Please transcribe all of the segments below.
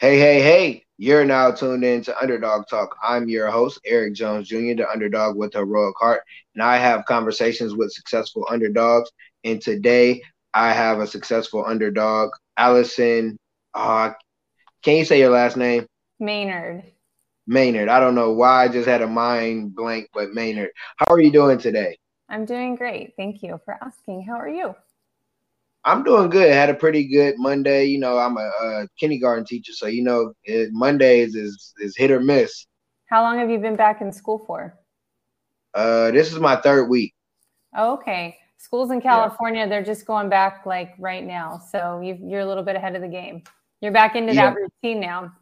Hey, hey, hey, you're now tuned in to Underdog Talk. I'm your host, Eric Jones Jr., the underdog with a royal heart, and I have conversations with successful underdogs. And today I have a successful underdog, Allison. Uh, can you say your last name? Maynard. Maynard. I don't know why I just had a mind blank, but Maynard. How are you doing today? I'm doing great. Thank you for asking. How are you? I'm doing good. Had a pretty good Monday. You know, I'm a, a kindergarten teacher, so you know, it, Mondays is is hit or miss. How long have you been back in school for? Uh, this is my third week. Oh, okay. Schools in California, yeah. they're just going back like right now, so you are a little bit ahead of the game. You're back into yeah. that routine now.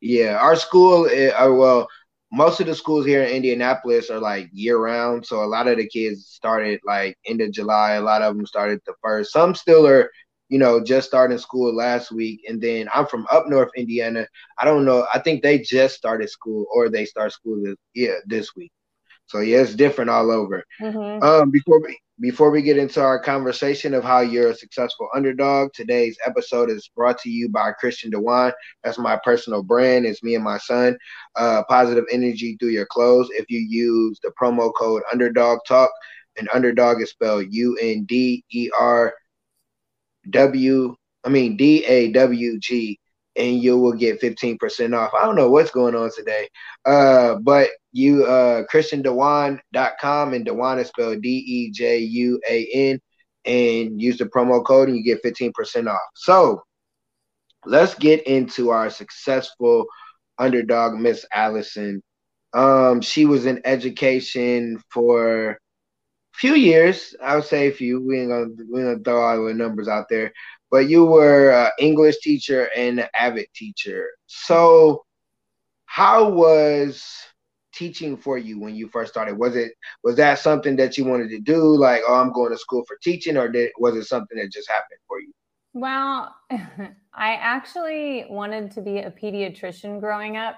Yeah, our school, uh, well, most of the schools here in Indianapolis are like year round. So a lot of the kids started like end of July. A lot of them started the first. Some still are, you know, just starting school last week. And then I'm from up north Indiana. I don't know. I think they just started school or they start school this, yeah this week. So yeah, it's different all over. Mm-hmm. Um, before we before we get into our conversation of how you're a successful underdog, today's episode is brought to you by Christian Dejuan. That's my personal brand. It's me and my son. Uh, positive energy through your clothes. If you use the promo code Underdog Talk, and Underdog is spelled U N D E R W. I mean D A W G and you will get 15% off. I don't know what's going on today. Uh, but you uh christiandejuan.com and Dejuan is spelled D-E-J-U-A-N and use the promo code and you get 15% off. So let's get into our successful underdog, Miss Allison. Um, she was in education for few years. I would say a few. We ain't gonna we ain't gonna throw all the numbers out there but you were an English teacher and an AVID teacher. So, how was teaching for you when you first started? Was it was that something that you wanted to do, like, oh, I'm going to school for teaching, or did was it something that just happened for you? Well, I actually wanted to be a pediatrician growing up,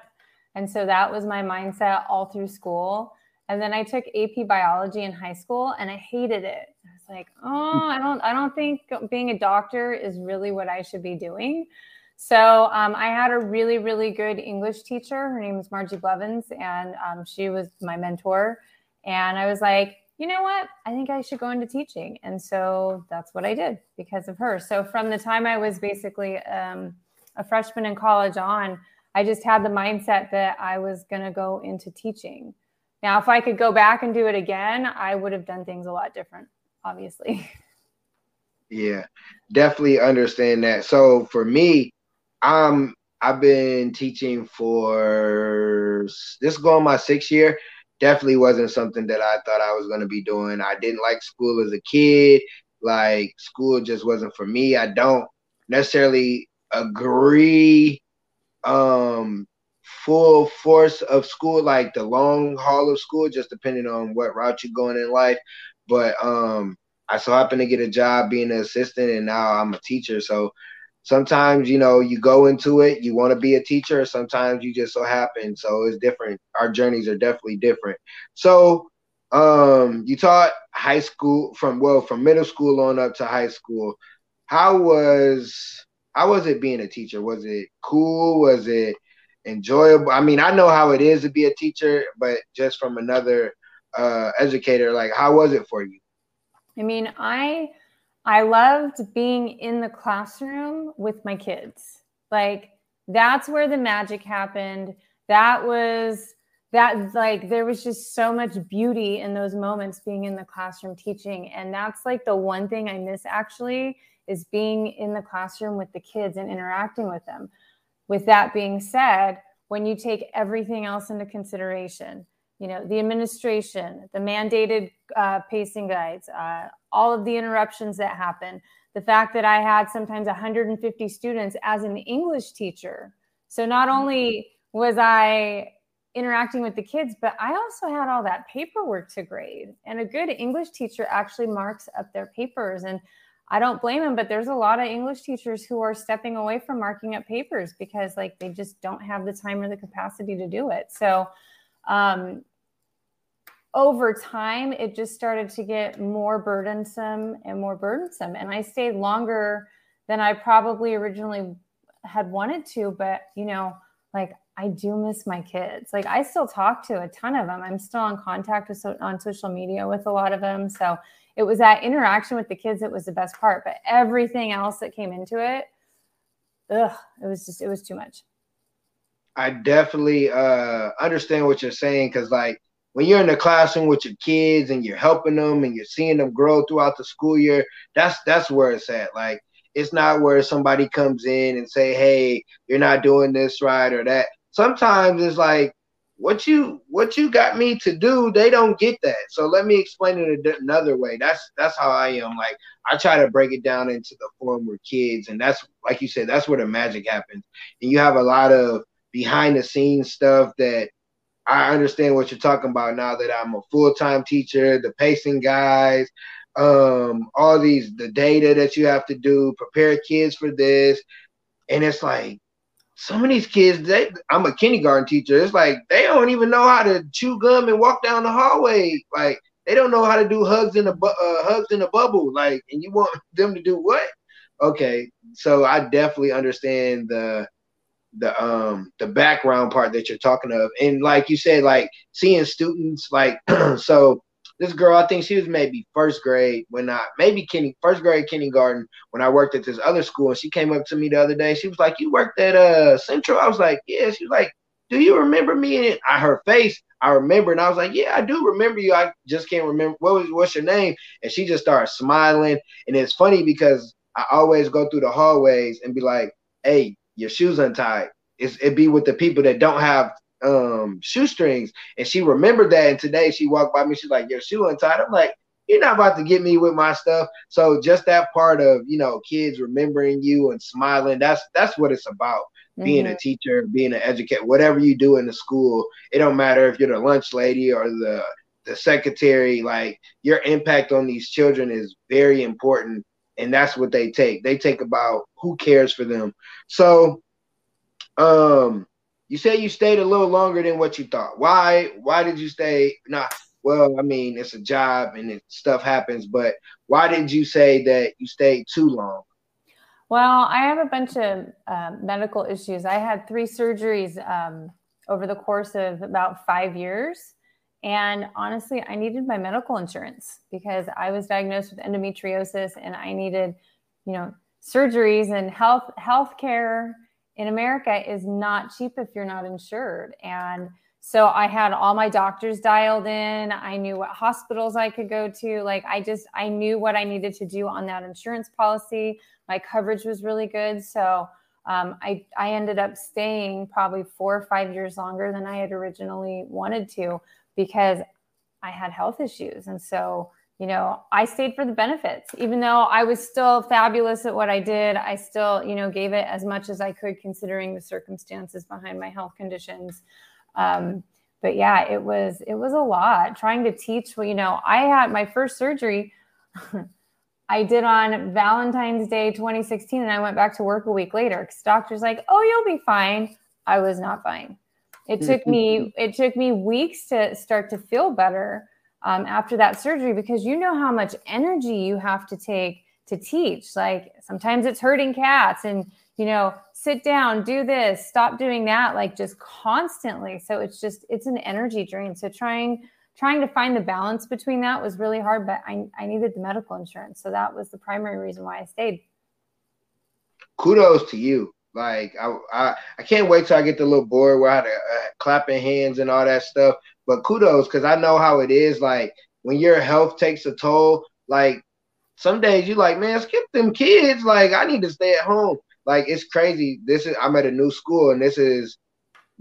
and so that was my mindset all through school. And then I took AP biology in high school, and I hated it I was like, oh, I don't, I don't think being a doctor is really what I should be doing. So um, I had a really, really good English teacher. Her name is Margie Blevins, and um, she was my mentor. And I was like, you know what? I think I should go into teaching. And so that's what I did because of her. So from the time I was basically um, a freshman in college on, I just had the mindset that I was going to go into teaching. Now, if I could go back and do it again, I would have done things a lot different obviously. Yeah, definitely understand that. So for me, I'm I've been teaching for this going my sixth year. Definitely wasn't something that I thought I was going to be doing. I didn't like school as a kid. Like school just wasn't for me. I don't necessarily agree um full force of school like the long haul of school just depending on what route you're going in life but um, I so happened to get a job being an assistant, and now I'm a teacher. So sometimes you know you go into it, you want to be a teacher. Sometimes you just so happen. So it's different. Our journeys are definitely different. So um, you taught high school from well from middle school on up to high school. How was how was it being a teacher? Was it cool? Was it enjoyable? I mean, I know how it is to be a teacher, but just from another uh, educator, like how was it for you? I mean, I I loved being in the classroom with my kids. Like that's where the magic happened. That was that like there was just so much beauty in those moments being in the classroom teaching and that's like the one thing I miss actually is being in the classroom with the kids and interacting with them. With that being said, when you take everything else into consideration, you know the administration the mandated uh, pacing guides uh, all of the interruptions that happen the fact that i had sometimes 150 students as an english teacher. So not mm-hmm. only was i interacting with the kids but i also had all that paperwork to grade. And a good english teacher actually marks up their papers. And i don't blame them but there's a lot of english teachers who are stepping away from marking up papers because like they just don't have the time or the capacity to do it so um, over time, it just started to get more burdensome and more burdensome. And I stayed longer than I probably originally had wanted to, but you know, like I do miss my kids. Like I still talk to a ton of them. I'm still in contact with so, on social media with a lot of them. So it was that interaction with the kids that was the best part. But everything else that came into it, ugh, it was just it was too much. I definitely uh, understand what you're saying because like when you're in the classroom with your kids and you're helping them and you're seeing them grow throughout the school year, that's that's where it's at. Like it's not where somebody comes in and say, "Hey, you're not doing this right" or that. Sometimes it's like what you what you got me to do they don't get that. So let me explain it another way. That's that's how i am. Like i try to break it down into the form where kids and that's like you said that's where the magic happens. And you have a lot of behind the scenes stuff that I understand what you're talking about now that I'm a full time teacher, the pacing guides, um, all these the data that you have to do, prepare kids for this, and it's like some of these kids. They, I'm a kindergarten teacher. It's like they don't even know how to chew gum and walk down the hallway. Like they don't know how to do hugs in a bu- uh, hugs in a bubble. Like, and you want them to do what? Okay, so I definitely understand the the um the background part that you're talking of and like you said like seeing students like so this girl i think she was maybe first grade when i maybe Kenny, first grade kindergarten when i worked at this other school and she came up to me the other day. She was like you worked at uh central? I was like yeah. She was like do you remember me? And i her face i remember and i was like yeah i do remember you. I just can't remember what was what's your name? And she just started smiling. And it's funny because i always go through the hallways and be like hey your shoes untied. It's, it be with the people that don't have um shoestrings. And she remembered that. And today she walked by me, she's like, Your shoe untied. I'm like, You're not about to get me with my stuff. So just that part of, you know, kids remembering you and smiling, that's that's what it's about. Mm-hmm. Being a mm-hmm. teacher, being an educator, whatever you do in the school, it don't matter if you're the lunch lady or the the secretary, like your impact on these children is very important and that's what they take. They take about who cares for them. So, um, you say you stayed a little longer than what you thought. Why? Why did you stay? Not well. I mean, it's a job and it, stuff happens, but why did you say that you stayed too long? Well, I have a bunch of uh, medical issues. I had three surgeries um, over the course of about five years. And honestly, I needed my medical insurance because I was diagnosed with endometriosis and I needed, you know, surgeries and health healthcare in America is not cheap if you're not insured. And so I had all my doctors dialed in. I knew what hospitals I could go to. Like I just I knew what I needed to do on that insurance policy. My coverage was really good. So um, I, I ended up staying probably four or five years longer than I had originally wanted to because I had health issues. And so, you know, I stayed for the benefits. Even though I was still fabulous at what I did, I still, you know, gave it as much as I could considering the circumstances behind my health conditions. Um, but yeah, it was it was a lot trying to teach. Well, you know, I had my first surgery. I did on Valentine's Day 2016, and I went back to work a week later because doctor's like, "Oh, you'll be fine." I was not fine. It took me it took me weeks to start to feel better um, after that surgery because you know how much energy you have to take to teach. Like sometimes it's herding cats and you know sit down, do this, stop doing that, like just constantly. So it's just it's an energy drain. So trying trying to find the balance between that was really hard, but I, I needed the medical insurance. So that was the primary reason why I stayed. Kudos to you. Like I, I, I can't wait till I get the little board where I had uh, clapping hands and all that stuff. But kudos, because I know how it is. Like when your health takes a toll, like some days you like, man, skip them kids. Like I need to stay at home. Like it's crazy. This is I'm at a new school and this is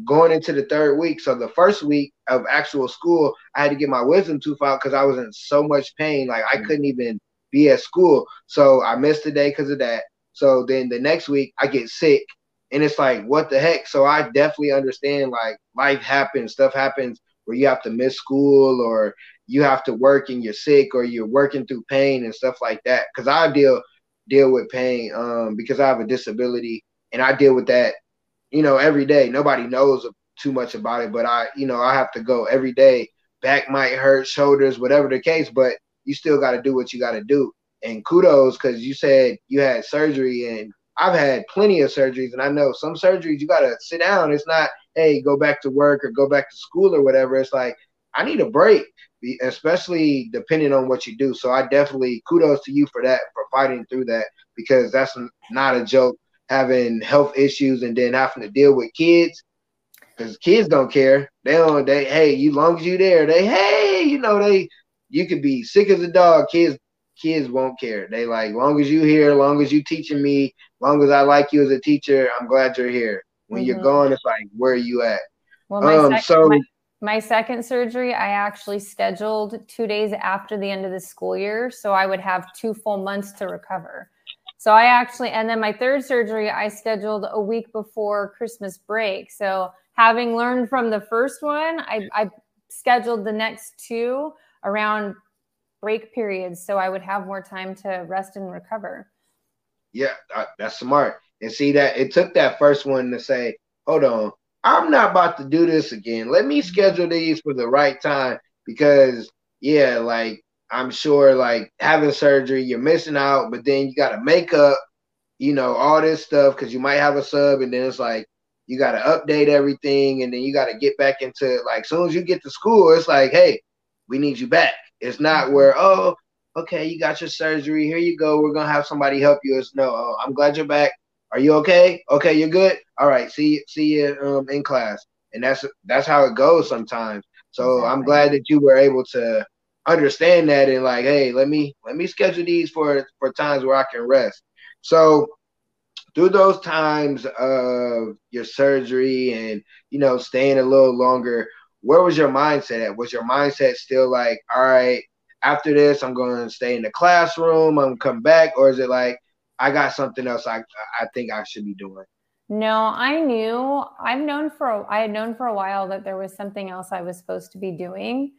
going into the third week. So the first week of actual school, I had to get my wisdom tooth out because I was in so much pain. Like I mm. couldn't even be at school. So I missed a day because of that. So then the next week I get sick and it's like, what the heck? So I definitely understand like life happens, stuff happens where you have to miss school or you have to work and you're sick or you're working through pain and stuff like that. Cause I deal deal with pain um, because I have a disability and I deal with that, you know, every day. Nobody knows too much about it, but I, you know, I have to go every day. Back might hurt, shoulders, whatever the case, but you still got to do what you got to do and kudos because you said you had surgery and I've had plenty of surgeries, and I know some surgeries you gotta sit down. It's not, hey, go back to work or go back to school or whatever. It's like I need a break, especially depending on what you do. So I definitely kudos to you for that, for fighting through that, because that's not a joke. Having health issues and then having to deal with kids, because kids don't care. They don't. They hey, you long as you there, they hey, you know they. You could be sick as a dog. Kids kids won't care. They like long as you here, long as you teaching me, long as I like you as a teacher, I'm glad you're here. When mm-hmm. you're gone, it's like where are you at? Well, my um, second, so my, my second surgery, I actually scheduled two days after the end of the school year, so I would have two full months to recover. So I actually, and then my third surgery, I scheduled a week before Christmas break. So having learned from the first one, I, I scheduled the next two around break periods so I would have more time to rest and recover. Yeah, that's smart. And see that it took that first one to say, hold on, I'm not about to do this again. Let me schedule these for the right time because, yeah, like I'm sure, like having surgery, you're missing out, but then you got to make up, you know, all this stuff because you might have a sub, and then it's like you got to update everything, and then you got to get back into like, as soon as you get to school, it's like, hey, we need you back. It's not where, oh, okay, you got your surgery. Here you go. We're gonna have somebody help you. It's no, oh, I'm glad you're back. Are you okay? Okay, you're good. All right, see see you um, in class. And that's that's how it goes sometimes. So exactly. I'm glad that you were able to understand that and like, hey, let me let me schedule these for for times where I can rest. So through those times of your surgery and you know staying a little longer, where was your mindset at? Was your mindset still like, all right, after this, I'm going to stay in the classroom, I'm come back, or is it like, I got something else I I think I should be doing? No, I knew. I've known for I had known for a while that there was something else I was supposed to be doing.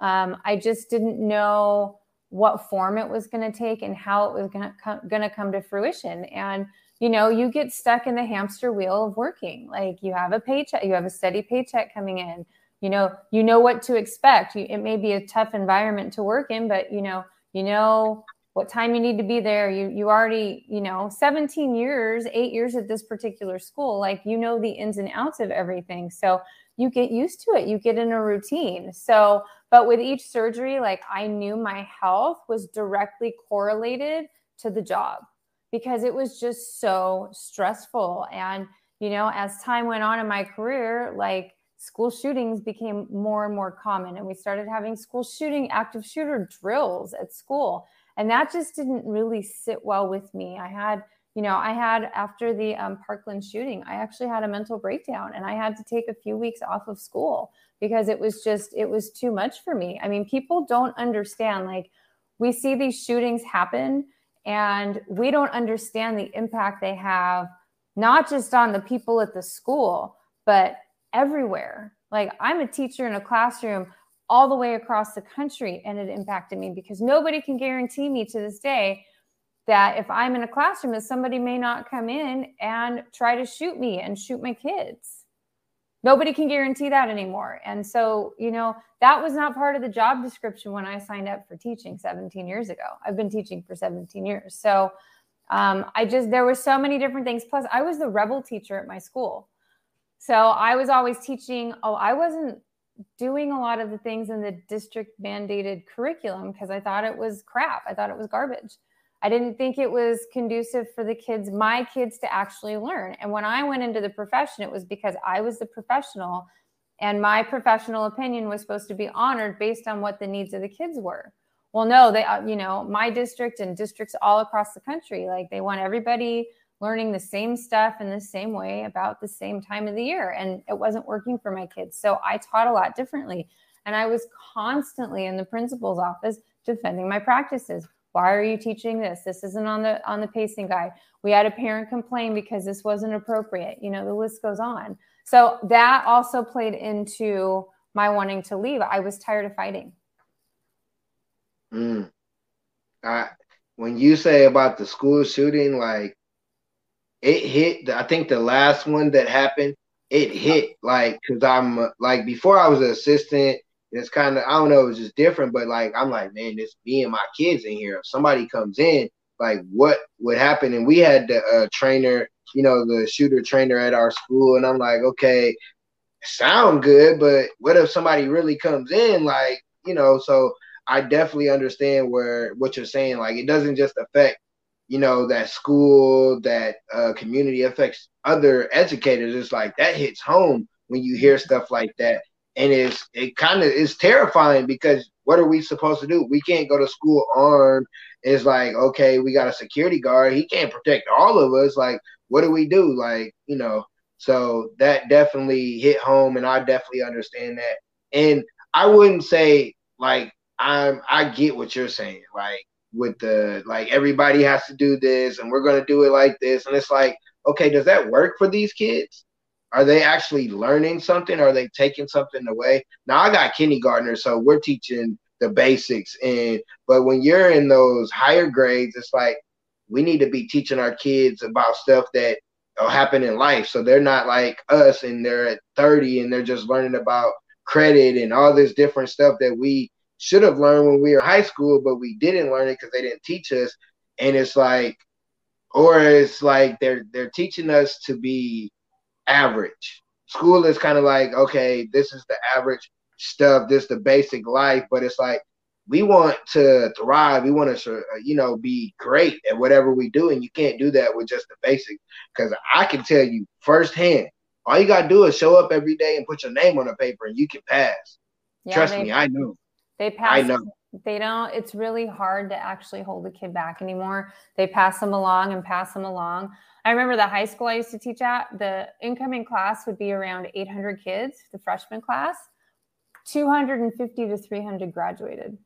Um, I just didn't know what form it was going to take and how it was going to going to come to fruition. And you know, you get stuck in the hamster wheel of working. Like you have a paycheck, you have a steady paycheck coming in you know you know what to expect. You, it may be a tough environment to work in but you know you know what time you need to be there. You you already you know 17 years 8 years at this particular school. Like you know the ins and outs of everything. So you get used to it. You get in a routine. So but with each surgery like i knew my health was directly correlated to the job because it was just so stressful. And you know as time went on in my career like school shootings became more and more common and we started having school shooting active shooter drills at school. And that just didn't really sit well with me. I had you know i had after the um, parkland shooting i actually had a mental breakdown and i had to take a few weeks off of school because it was just it was too much for me. I mean people don't understand like we see these shootings happen and we don't understand the impact they have not just on the people at the school but everywhere. Like I'm a teacher in a classroom all the way across the country, and it impacted me because nobody can guarantee me to this day that if I'm in a classroom, that somebody may not come in and try to shoot me and shoot my kids. Nobody can guarantee that anymore. And so, you know, that was not part of the job description when I signed up for teaching 17 years ago. I've been teaching for 17 years. So, um, I just, there were so many different things. Plus, I was the rebel teacher at my school. So I was always teaching. Oh, I wasn't doing a lot of the things in the district mandated curriculum because I thought it was crap. I thought it was garbage. I didn't think it was conducive for the kids, my kids, to actually learn. And when I went into the profession, it was because I was the professional and my professional opinion was supposed to be honored based on what the needs of the kids were. Well, no, they, uh, you know, my district and districts all across the country, like they want everybody learning the same stuff in the same way about the same time of the year. And it wasn't working for my kids. So I taught a lot differently. And I was constantly in the principal's office defending my practices. Why are you teaching this? This isn't on the on the pacing guide. We had a parent complain because this wasn't appropriate. You know, the list goes on. So that also played into my wanting to leave. I was tired of fighting. Mm. I, when you say about the school shooting, like it hit. I think the last one that happened, it hit like because I'm like before I was an assistant. It's kind of I don't know, it was just different, but like I'm like, man, this me and my kids in here. If somebody comes in, like what would happen. And we had the uh, trainer, you know, the shooter trainer at our school, and I'm like, okay, sound good, but what if somebody really comes in, like, you know? So I definitely understand where what you're saying. Like, it doesn't just affect, you know, that school, that uh, community affects other educators. It's like that hits home when you hear stuff like that and it's it kind of is terrifying because what are we supposed to do? We can't go to school armed. It's like okay, we got a security guard. He can't protect all of us. Like, what do we do? Like, you know. So that definitely hit home, and I definitely understand that. And I wouldn't say like I'm. I get what you're saying. Like with the like everybody has to do this, and we're gonna do it like this, and it's like okay, does that work for these kids? Are they actually learning something? Are they taking something away? Now I got kindergartners, so we're teaching the basics. And but when you're in those higher grades, it's like we need to be teaching our kids about stuff that uh, will happen in life. So they're not like us and they're at 30 and they're just learning about credit and all this different stuff that we should have learned when we were high school, but we didn't learn it because they didn't teach us. And it's like, or it's like they're they're teaching us to be average. School is kind of like, okay, this is the average stuff, this the basic life, but it's like we want to thrive. We want to, uh, you know, be great at whatever we do, and you can't do that with just the basics. Because I can tell you firsthand, all you gotta do is show up every day and put your name on a paper, and you can pass. Yeah, Trust they, me, I know. They pass. I know. They don't. It's really hard to actually hold a kid back anymore. They pass them along and pass them along. I remember the high school I used to teach at, the incoming class would be around 800 kids, the freshman class. 250 to 300 graduated.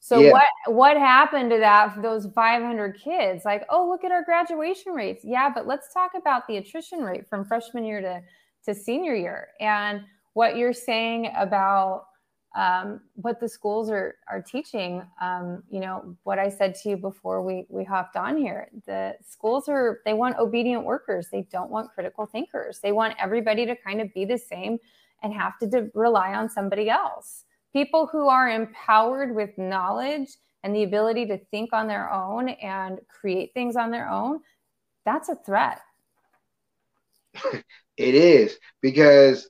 So yeah. what what happened to that those 500 kids? Like, oh, look at our graduation rates. Yeah, but let's talk about the attrition rate from freshman year to to senior year and what you're saying about um, what the schools are are teaching. Um, you know what I said to you before we we hopped on here. The schools are they want obedient workers. They don't want critical thinkers. They want everybody to kind of be the same and have to de- rely on somebody else. People who are empowered with knowledge and the ability to think on their own and create things on their own. That's a threat. it is because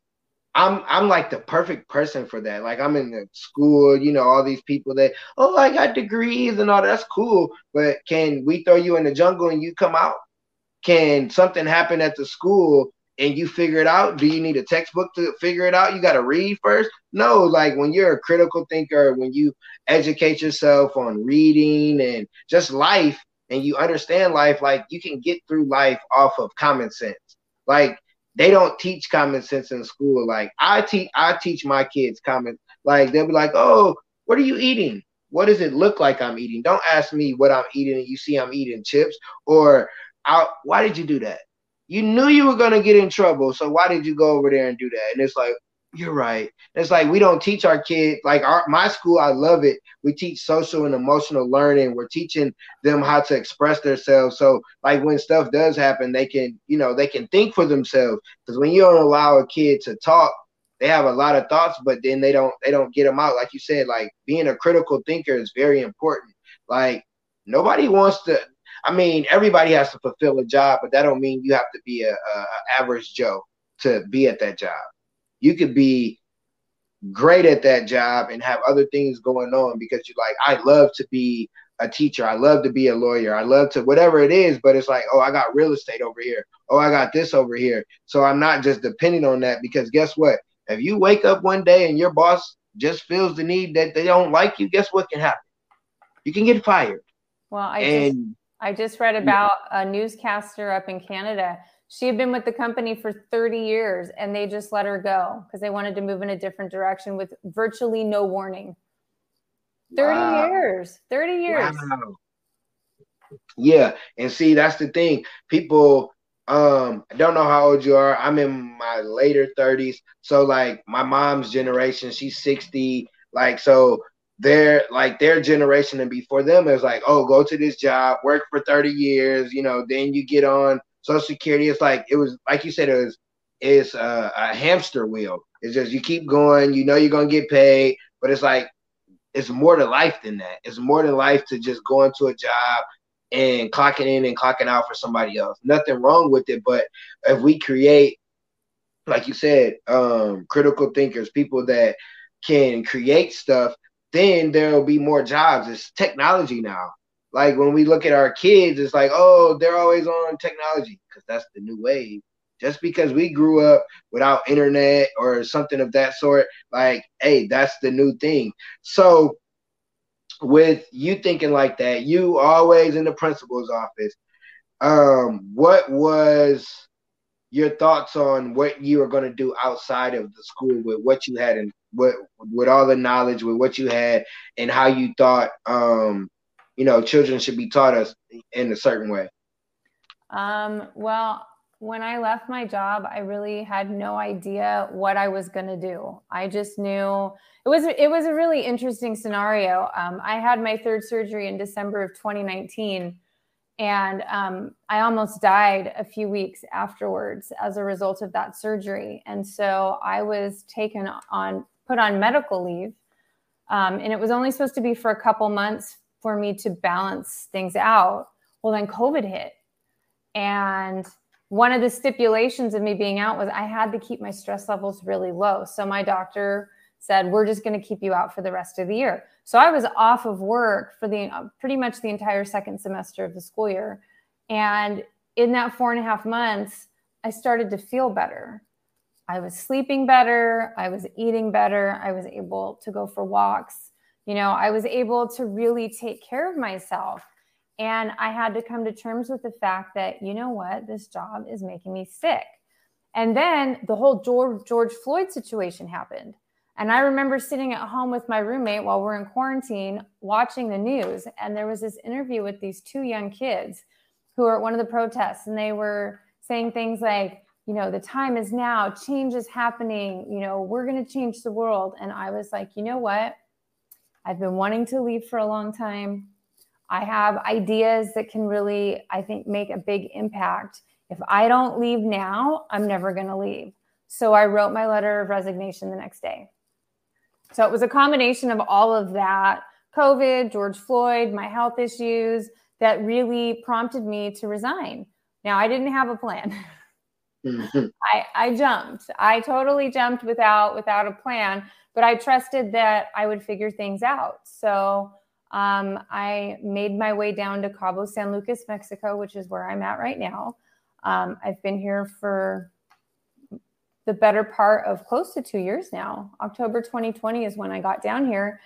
I'm I'm like the perfect person for that. Like I'm in the school, you know, all these people that oh I got degrees and all that. that's cool. But can we throw you in the jungle and you come out? Can something happen at the school and you figure it out? Do you need a textbook to figure it out? You got to read first? No, like when you're a critical thinker, when you educate yourself on reading and just life and you understand life, like you can get through life off of common sense. Like they don't teach common sense in school. Like I teach, I teach my kids common. Like they'll be like, "Oh, what are you eating? What does it look like I'm eating? Don't ask me what I'm eating, and you see I'm eating chips. Or, why did you do that? You knew you were gonna get in trouble, so why did you go over there and do that? And it's like, you're right. It's like we don't teach our kids like our my school. I love it. We teach social and emotional learning. We're teaching them how to express themselves. So like when stuff does happen, they can you know they can think for themselves. Because when you don't allow a kid to talk, they have a lot of thoughts, but then they don't they don't get them out. Like you said, like being a critical thinker is very important. Like nobody wants to. I mean, everybody has to fulfill a job, but that don't mean you have to be a, a, average Joe to be at that job you could be great at that job and have other things going on because you're like, I love to be a teacher. I love to be a lawyer. I love to whatever it is, but it's like, oh, I got real estate over here. Oh, I got this over here. So I'm not just depending on that because guess what? If you wake up one day and your boss just feels the need that they don't like you, guess what can happen? You can get fired. Well, I and, just I just read about a newscaster up in Canada she had been with the company for 30 years and they just let her go because they wanted to move in a different direction with virtually no warning. 30 wow. years. 30 years. Wow. Yeah, and see that's the thing. People um I don't know how old you are. I'm in my later 30s. So like my mom's generation, she's 60. Like so their like their generation and before them is like, oh, go to this job, work for 30 years, you know, then you get on Social Security. It's like it was like you said, it was it's a, a hamster wheel. It's just you keep going, you know you're gonna get paid, but it's like it's more to life than that. It's more than life to just go into a job and clocking in and clocking out for somebody else. Nothing wrong with it, but if we create, like you said, um, critical thinkers, people that can create stuff, then there'll be more jobs. It's technology now. Like when we look at our kids, it's like, oh, they're always on technology because that's the new wave. Just because we grew up without internet or something of that sort, like, hey, that's the new thing. So with you thinking like that, you always in the principal's office. Um, what was your thoughts on what you were going to do outside of the school with what you had and what with all the knowledge with what you had and how you thought um, you know children should be taught us in a certain way? Um, well, when I left my job, I really had no idea what I was going to do. I just knew it was it was a really interesting scenario. Um, I had my third surgery in December of 2019, and um, I almost died a few weeks afterwards as a result of that surgery. And so I was taken on put on medical leave, um, and it was only supposed to be for a couple months for me to balance things out. Well, then COVID hit, and one of the stipulations of me being out was I had to keep my stress levels really low. So my doctor said, We're just going to keep you out for the rest of the year. So I was off of work for the uh, pretty much the entire second semester of the school year. And in that four and a half months, I started to feel better. I was sleeping better. I was eating better. I was able to go for walks. You know, I was able to really take care of myself. And I had to come to terms with the fact that, you know what, this job is making me sick. And then the whole George, George Floyd situation happened. And I remember sitting at home with my roommate while we're in quarantine watching the news. And there was this interview with these two young kids who were at one of the protests. And they were saying things like, you know, the time is now, change is happening, you know, we're going to change the world. And I was like, you know what? I've been wanting to leave for a long time. I have ideas that can really, I think, make a big impact. If I don't leave now, I'm never going to leave. So I wrote my letter of resignation the next day. So it was a combination of all of that COVID, George Floyd, my health issues that really prompted me to resign. Now, I didn't have a plan. Mm-hmm. I, I jumped. I totally jumped without without a plan, but I trusted that I would figure things out. So um, I made my way down to Cabo San Lucas, Mexico, which is where I'm at right now. Um, I've been here for the better part of close to two years now. October 2020 is when I got down here,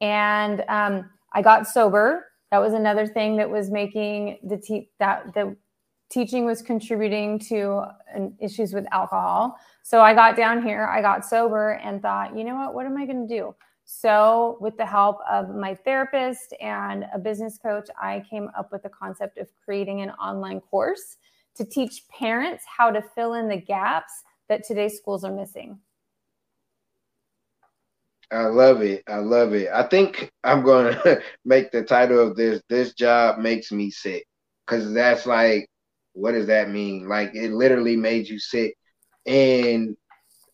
and um, I got sober. That was another thing that was making the te- that the teaching was contributing to issues with alcohol. So I got down here, I got sober, and thought, you know what? What am I going to do? So, with the help of my therapist and a business coach, I came up with the concept of creating an online course to teach parents how to fill in the gaps that today's schools are missing. I love it. I love it. I think I'm going to make the title of this This Job Makes Me Sick. Because that's like, what does that mean? Like, it literally made you sick. And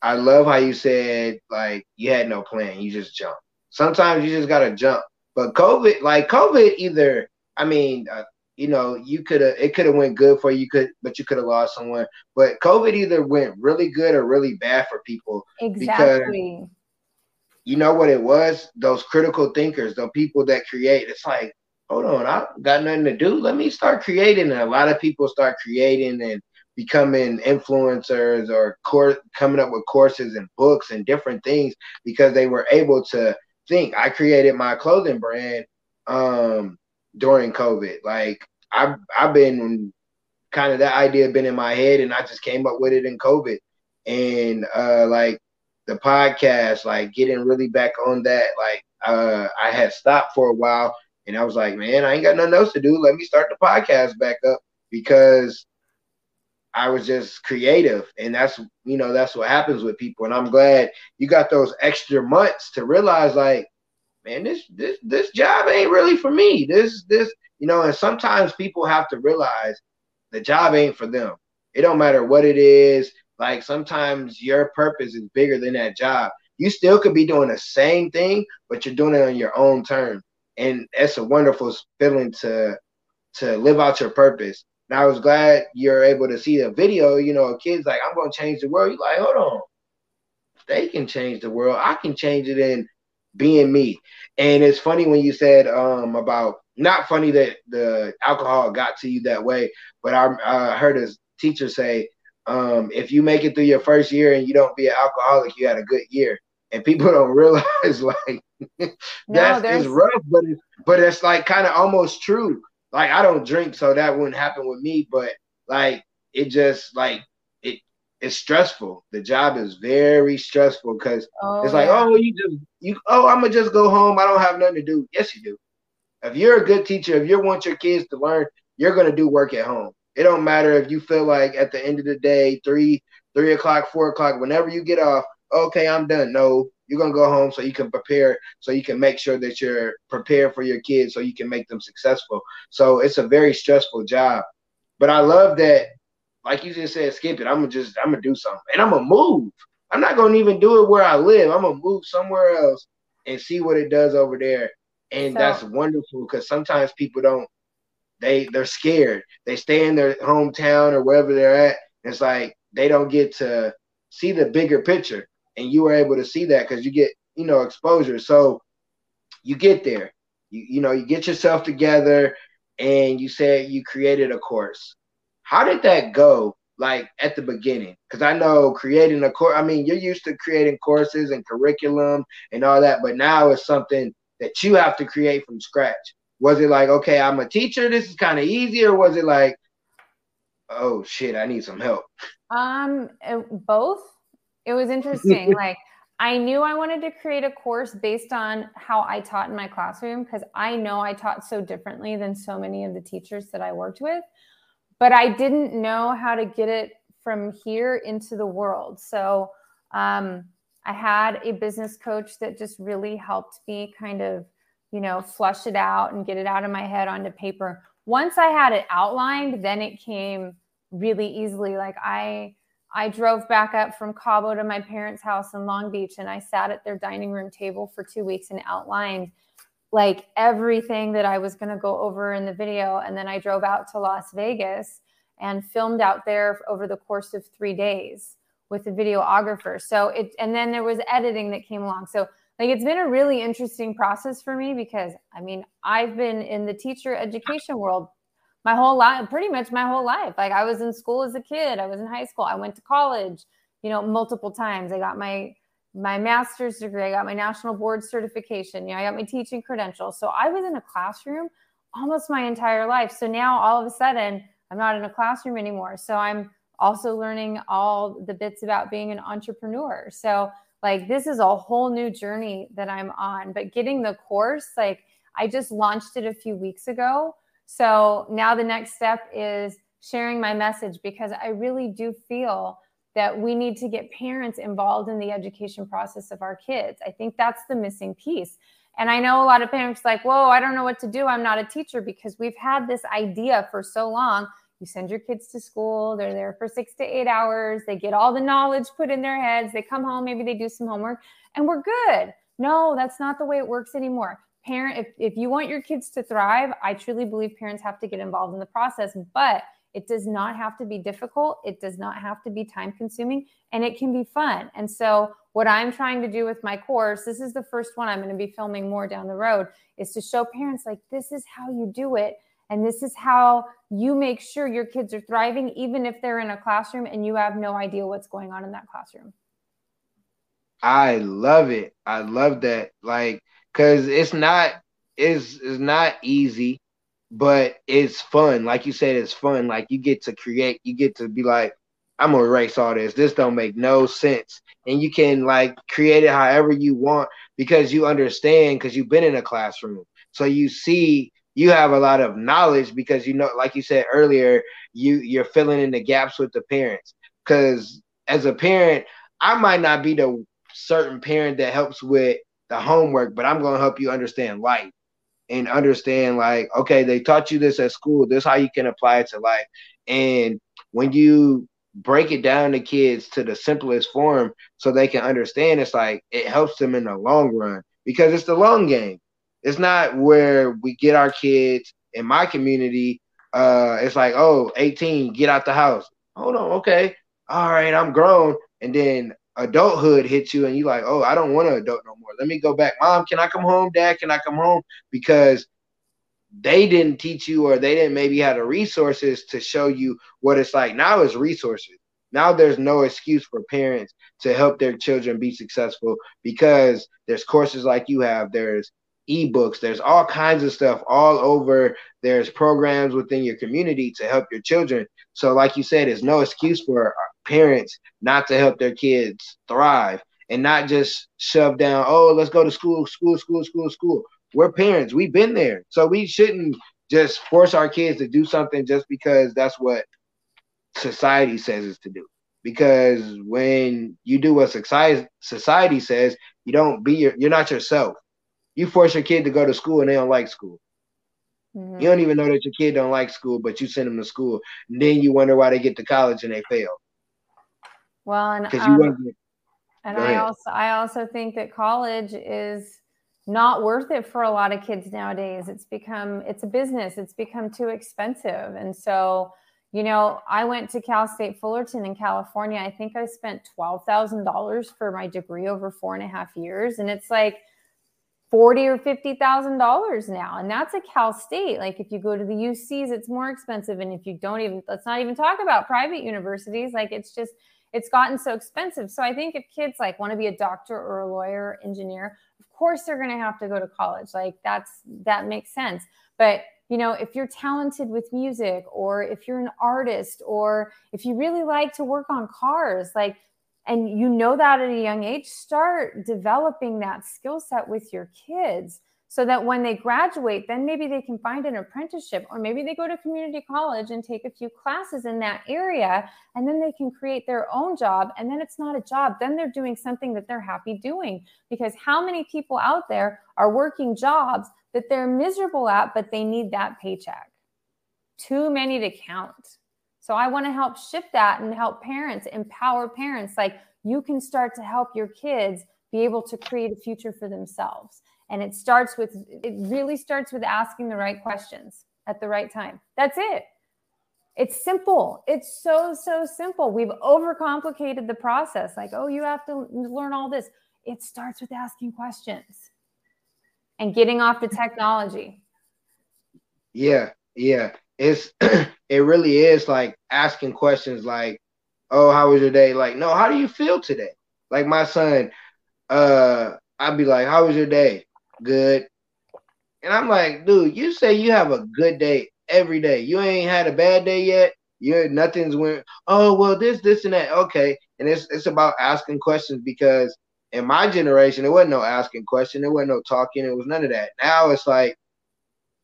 I love how you said like you had no plan, you just jump. Sometimes you just gotta jump. But COVID, like COVID, either I mean, uh, you know, you could have it could have went good for you, could but you could have lost someone. But COVID either went really good or really bad for people. Exactly. Because you know what it was? Those critical thinkers, the people that create. It's like, hold on, I got nothing to do. Let me start creating. And a lot of people start creating and becoming influencers or course, coming up with courses and books and different things because they were able to think. I created my clothing brand um, during COVID. Like I've I've been kind of that idea been in my head and I just came up with it in COVID. And uh, like the podcast, like getting really back on that. Like uh, I had stopped for a while and I was like, man, I ain't got nothing else to do. Let me start the podcast back up because I was just creative, and that's you know that's what happens with people. And I'm glad you got those extra months to realize, like, man, this this this job ain't really for me. This this you know, and sometimes people have to realize the job ain't for them. It don't matter what it is. Like sometimes your purpose is bigger than that job. You still could be doing the same thing, but you're doing it on your own terms, and that's a wonderful feeling to to live out your purpose. And I was glad you're able to see the video. You know, kids like, I'm gonna change the world. You're like, hold on, they can change the world. I can change it in being me. And it's funny when you said um, about not funny that the alcohol got to you that way, but I heard a teacher say, um, if you make it through your first year and you don't be an alcoholic, you had a good year. And people don't realize like that's no, is rough, but it, but it's like kind of almost true. Like I don't drink, so that wouldn't happen with me. But like it just like it it's stressful. The job is very stressful because oh, it's like, yeah. oh, you just you oh, I'm gonna just go home. I don't have nothing to do. Yes, you do. If you're a good teacher, if you want your kids to learn, you're gonna do work at home. It don't matter if you feel like at the end of the day, three, three o'clock, four o'clock, whenever you get off, okay, I'm done. No, you're gonna go home so you can prepare, so you can make sure that you're prepared for your kids, so you can make them successful. So it's a very stressful job. But I love that, like you just said, skip it. I'm gonna just, I'm gonna do something, and I'm gonna move. I'm not gonna even do it where I live. I'm gonna move somewhere else and see what it does over there. And so, that's wonderful because sometimes people don't they they're scared. They stay in their hometown or wherever they're at. It's like they don't get to see the bigger picture, and you were able to see that because you get you know exposure. So you get there, you you know you get yourself together, and you said you created a course. How did that go? Like at the beginning, because I know creating a course. I mean, you're used to creating courses and curriculum and all that, but now it's something that you have to create from scratch was it like, okay, I'm a teacher, this is kind of easy, or was it like, oh shit, I need some help? Um, both. It was interesting. like, I knew I wanted to create a course based on how I taught in my classroom because I know I taught so differently than so many of the teachers that I worked with. But I didn't know how to get it from here into the world. So um, I had a business coach that just really helped me kind of you know, flush it out and get it out of my head onto paper. Once I had it outlined, then it came really easily. Like I I drove back up from Cabo to my parents' house in Long Beach and I sat at their dining room table for 2 weeks and outlined like everything that I was going to go over in the video and then I drove out to Las Vegas and filmed out there over the course of 3 days with a videographer. So it and then there was editing that came along. So like it's been a really interesting process for me because I mean, I've been in the teacher education world my whole life, pretty much my whole life. Like I was in school as a kid, I was in high school, I went to college, you know, multiple times. I got my my master's degree, I got my national board certification, you know, I got my teaching credentials. So I was in a classroom almost my entire life. So now all of a sudden, I'm not in a classroom anymore. So I'm also learning all the bits about being an entrepreneur. So like this is a whole new journey that I'm on. But getting the course, like I just launched it a few weeks ago. So now the next step is sharing my message because I really do feel that we need to get parents involved in the education process of our kids. I think that's the missing piece. And I know a lot of parents like, whoa, I don't know what to do. I'm not a teacher because we've had this idea for so long you send your kids to school, they're there for six to eight hours, they get all the knowledge put in their heads, they come home, maybe they do some homework, and we're good. No, that's not the way it works anymore. Parent, if, if you want your kids to thrive, I truly believe parents have to get involved in the process, but it does not have to be difficult. It does not have to be time consuming and it can be fun. And so, what I'm trying to do with my course, this is the first one I'm going to be filming more down the road, is to show parents like this is how you do it and this is how you make sure your kids are thriving, even if they're in a classroom and you have no idea what's going on in that classroom. I love it. I love that. Like, cause it's not, it's, it's not easy, but it's fun. Like you said, it's fun. Like you get to create, you get to be like, I'm gonna erase all this. This don't make no sense. And you can like create it however you want because you understand because you've been in a classroom. So you see you have a lot of knowledge because you know, like you said earlier, you you're filling in the gaps with the parents. Because as a parent, I might not be the certain parent that helps with the homework, but I'm gonna help you understand life and understand like, okay, they taught you this at school. This how you can apply it to life. And when you break it down to kids to the simplest form so they can understand, it's like it helps them in the long run because it's the long game. It's not where we get our kids in my community. uh, it's like, oh, 18, get out the house. Hold on, okay, all right, I'm grown, and then adulthood hits you, and you're like, oh, I don't want to adult no more. Let me go back. Mom, can I come home? Dad, can I come home? Because they didn't teach you, or they didn't maybe have the resources to show you what it's like. Now it's resources. Now there's no excuse for parents to help their children be successful because there's courses like you have, there's ebooks, there's all kinds of stuff all over. There's programs within your community to help your children. So, like you said, there's no excuse for parents not to help their kids thrive and not just shove down, oh, let's go to school, school, school, school, school. We're parents, we've been there. So we shouldn't just force our kids to do something just because that's what society says is to do. Because when you do what society society says, you don't be your, you're not yourself. You force your kid to go to school and they don't like school. Mm-hmm. You don't even know that your kid don't like school, but you send them to school, and then you wonder why they get to college and they fail. Well, and um, and I also I also think that college is not worth it for a lot of kids nowadays. It's become it's a business. It's become too expensive, and so you know, I went to Cal State Fullerton in California. I think I spent $12,000 for my degree over four and a half years. And it's like forty or fifty thousand dollars now, and that's a Cal State. Like if you go to the UCs, it's more expensive, and if you don't even let's not even talk about private universities. Like it's just it's gotten so expensive. So I think if kids like want to be a doctor or a lawyer, engineer, of course they're going to have to go to college. Like that's that makes sense. But you know, if you're talented with music or if you're an artist or if you really like to work on cars, like, and you know that at a young age, start developing that skill set with your kids so that when they graduate, then maybe they can find an apprenticeship or maybe they go to community college and take a few classes in that area and then they can create their own job. And then it's not a job, then they're doing something that they're happy doing. Because how many people out there are working jobs that they're miserable at, but they need that paycheck. Too many to count. So I want to help shift that and help parents, empower parents. Like you can start to help your kids be able to create a future for themselves. And it starts with, it really starts with asking the right questions at the right time. That's it. It's simple. It's so, so simple. We've overcomplicated the process. Like, oh, you have to learn all this. It starts with asking questions and getting off the technology. Yeah, yeah. It's it really is like asking questions like, "Oh, how was your day?" Like, "No, how do you feel today?" Like my son, uh, I'd be like, "How was your day?" Good. And I'm like, dude, you say you have a good day every day. You ain't had a bad day yet. You nothing's went. Oh well, this, this, and that. Okay, and it's it's about asking questions because in my generation, there wasn't no asking question, there wasn't no talking, it was none of that. Now it's like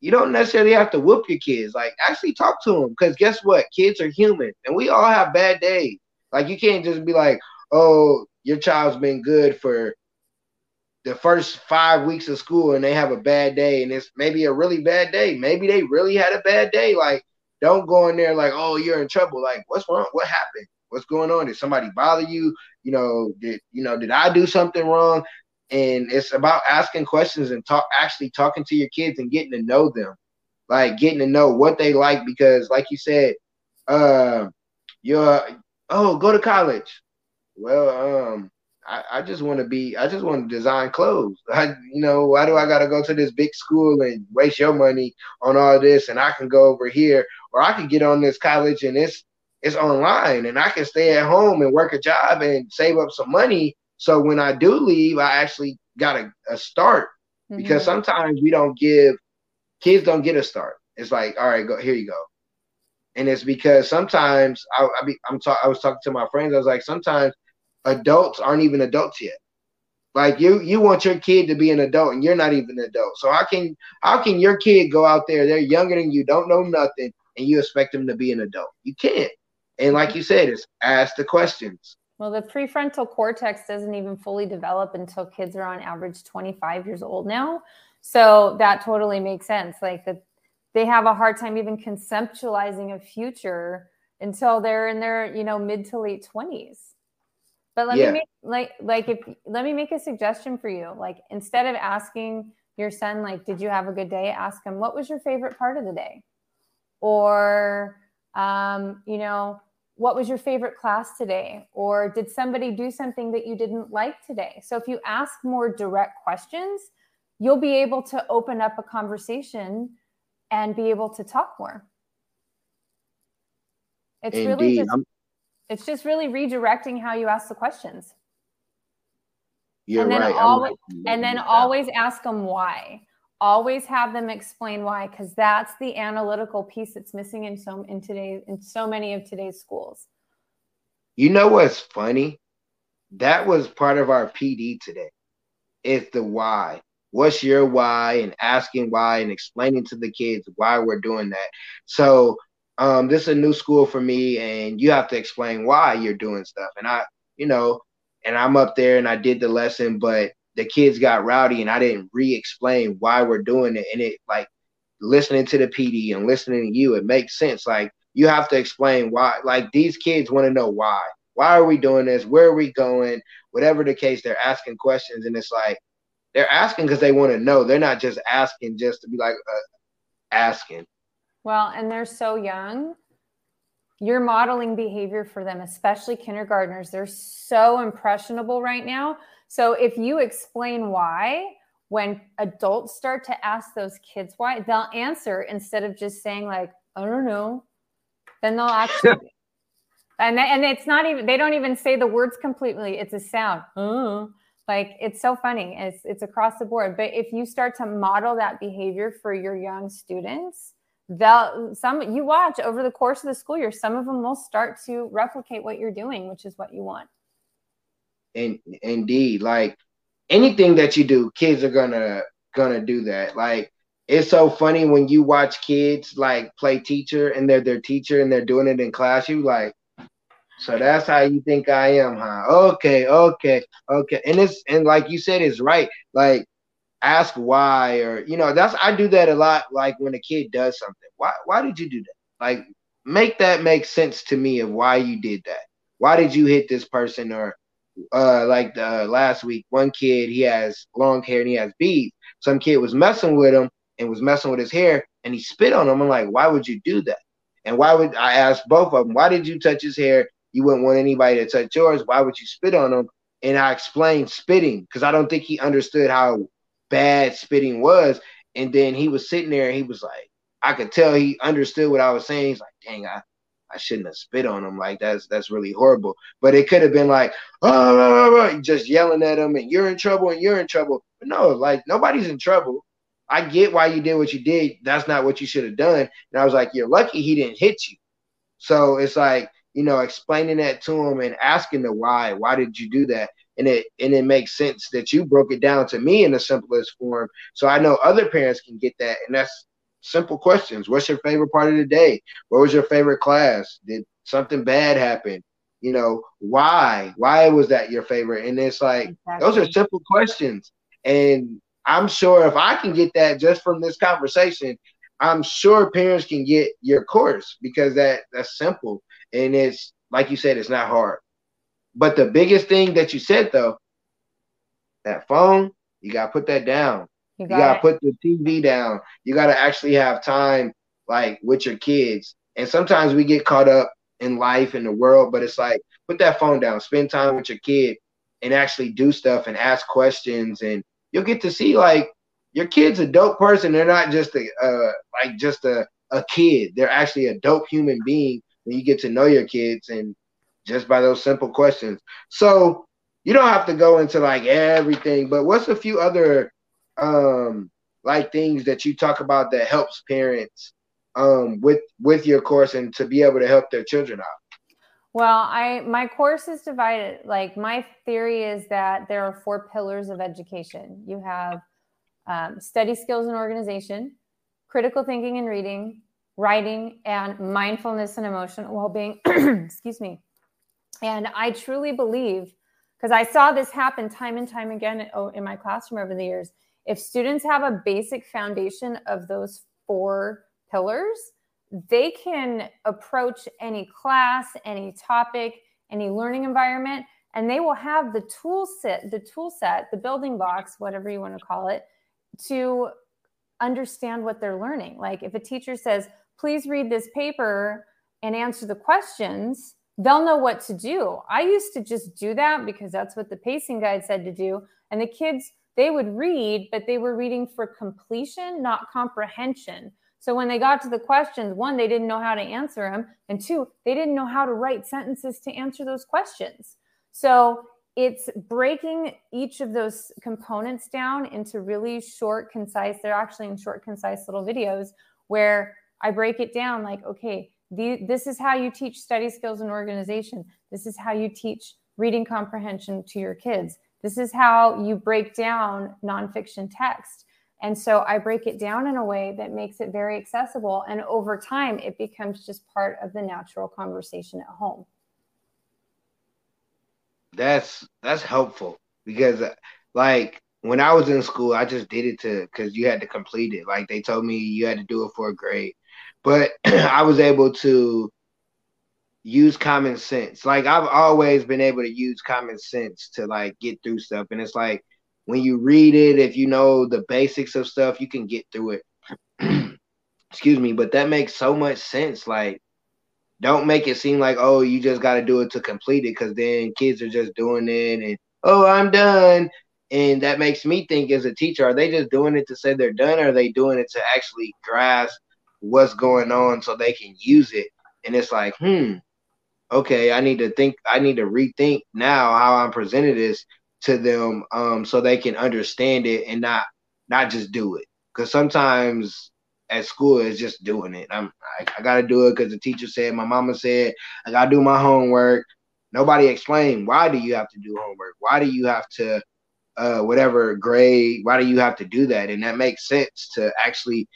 you don't necessarily have to whoop your kids. Like actually talk to them because guess what? Kids are human, and we all have bad days. Like you can't just be like, oh, your child's been good for the first five weeks of school and they have a bad day and it's maybe a really bad day. Maybe they really had a bad day. Like, don't go in there like, oh, you're in trouble. Like, what's wrong? What happened? What's going on? Did somebody bother you? You know, did you know, did I do something wrong? And it's about asking questions and talk actually talking to your kids and getting to know them. Like getting to know what they like because like you said, uh you're oh, go to college. Well, um, I, I just want to be I just want to design clothes. I you know, why do I gotta go to this big school and waste your money on all this and I can go over here or I can get on this college and it's it's online and I can stay at home and work a job and save up some money. So when I do leave, I actually got a, a start mm-hmm. because sometimes we don't give kids don't get a start. It's like, all right, go here you go. And it's because sometimes I, I be, I'm ta- I was talking to my friends. I was like, sometimes adults aren't even adults yet. Like you, you want your kid to be an adult, and you're not even an adult. So how can how can your kid go out there? They're younger than you, don't know nothing, and you expect them to be an adult? You can't. And like you said, it's ask the questions. Well, the prefrontal cortex doesn't even fully develop until kids are on average 25 years old now. So that totally makes sense. Like that they have a hard time even conceptualizing a future until they're in their, you know, mid to late 20s. But let yeah. me make like like if let me make a suggestion for you. Like instead of asking your son like did you have a good day, ask him what was your favorite part of the day? or um, you know what was your favorite class today or did somebody do something that you didn't like today so if you ask more direct questions you'll be able to open up a conversation and be able to talk more it's Indeed. really just I'm- it's just really redirecting how you ask the questions you're and then right. always, and then always ask them why. Always have them explain why, because that's the analytical piece that's missing in so in today in so many of today's schools. You know what's funny? That was part of our PD today. It's the why. What's your why? And asking why and explaining to the kids why we're doing that. So um, this is a new school for me, and you have to explain why you're doing stuff. And I, you know, and I'm up there and I did the lesson, but the kids got rowdy and I didn't re-explain why we're doing it. And it like listening to the PD and listening to you, it makes sense. Like you have to explain why. Like these kids want to know why. Why are we doing this? Where are we going? Whatever the case, they're asking questions, and it's like they're asking because they want to know. They're not just asking just to be like uh, asking. Well, and they're so young you're modeling behavior for them, especially kindergartners. They're so impressionable right now. So if you explain why, when adults start to ask those kids why, they'll answer instead of just saying like, I don't know. Then they'll actually and and it's not even they don't even say the words completely. It's a sound. Oh. Like it's so funny. It's it's across the board. But if you start to model that behavior for your young students, they'll some you watch over the course of the school year some of them will start to replicate what you're doing which is what you want. And indeed like anything that you do kids are gonna gonna do that. Like it's so funny when you watch kids like play teacher and they're their teacher and they're doing it in class you like so that's how you think i am huh? Okay okay okay. And it's and like you said it's right. Like ask why or you know that's i do that a lot like when a kid does something. Why why did you do that? Like make that make sense to me of why you did that. Why did you hit this person or uh like the last week one kid he has long hair and he has beads. Some kid was messing with him and was messing with his hair and he spit on him. I'm like why would you do that? And why would i ask both of them why did you touch his hair? You wouldn't want anybody to touch yours. Why would you spit on him? And i explained spitting because i don't think he understood how bad spitting was. And then he was sitting there and he was like, I could tell he understood what I was saying. He's like, dang, I, I shouldn't have spit on him. Like that's that's really horrible. But it could have been like, oh, just yelling at him and you're in trouble and you're in trouble. But no, like nobody's in trouble. I get why you did what you did. That's not what you should have done. And I was like, you're lucky he didn't hit you. So it's like, you know, explaining that to him and asking the why. Why did you do that? And it and it makes sense that you broke it down to me in the simplest form so i know other parents can get that and that's simple questions. What's your favorite part of the day? What was your favorite class? Did something bad happen? You know why? Why was that your favorite? And it's like exactly. those are simple questions. And i'm sure if i can get that just from this conversation i'm sure parents can get your course because that that's simple. And it's like you said it's not hard but the biggest thing that you said though, that phone, you gotta put that down. You, got you gotta put the TV down. You gotta actually have time like with your kids. And sometimes we get caught up in life and the world, but it's like put that phone down, spend time with your kid, and actually do stuff and ask questions, and you'll get to see like your kid's a dope person. They're not just a uh, like just a a kid. They're actually a dope human being when you get to know your kids and just by those simple questions. So you don't have to go into like everything, but what's a few other um like things that you talk about that helps parents um with with your course and to be able to help their children out? Well, I my course is divided. Like my theory is that there are four pillars of education. You have um, study skills and organization, critical thinking and reading, writing, and mindfulness and emotional well-being. Excuse me. And I truly believe, because I saw this happen time and time again oh, in my classroom over the years, if students have a basic foundation of those four pillars, they can approach any class, any topic, any learning environment, and they will have the tool set, the tool set, the building blocks, whatever you want to call it, to understand what they're learning. Like if a teacher says, please read this paper and answer the questions, they'll know what to do. I used to just do that because that's what the pacing guide said to do. And the kids, they would read, but they were reading for completion, not comprehension. So when they got to the questions, one, they didn't know how to answer them. And two, they didn't know how to write sentences to answer those questions. So it's breaking each of those components down into really short, concise, they're actually in short, concise little videos where I break it down like, okay, the, this is how you teach study skills and organization. This is how you teach reading comprehension to your kids. This is how you break down nonfiction text. And so I break it down in a way that makes it very accessible. And over time, it becomes just part of the natural conversation at home. That's that's helpful because like when I was in school, I just did it to because you had to complete it. Like they told me you had to do it for a grade but I was able to use common sense. Like I've always been able to use common sense to like get through stuff. And it's like when you read it, if you know the basics of stuff, you can get through it. Excuse me, but that makes so much sense. Like, don't make it seem like oh, you just got to do it to complete it, because then kids are just doing it and oh, I'm done. And that makes me think as a teacher, are they just doing it to say they're done, or are they doing it to actually grasp what's going on so they can use it. And it's like, hmm, okay, I need to think, I need to rethink now how I'm presenting this to them um, so they can understand it and not not just do it. Because sometimes at school it's just doing it. I'm I, I gotta do it because the teacher said, my mama said, I gotta do my homework. Nobody explained why do you have to do homework? Why do you have to uh, whatever grade? Why do you have to do that? And that makes sense to actually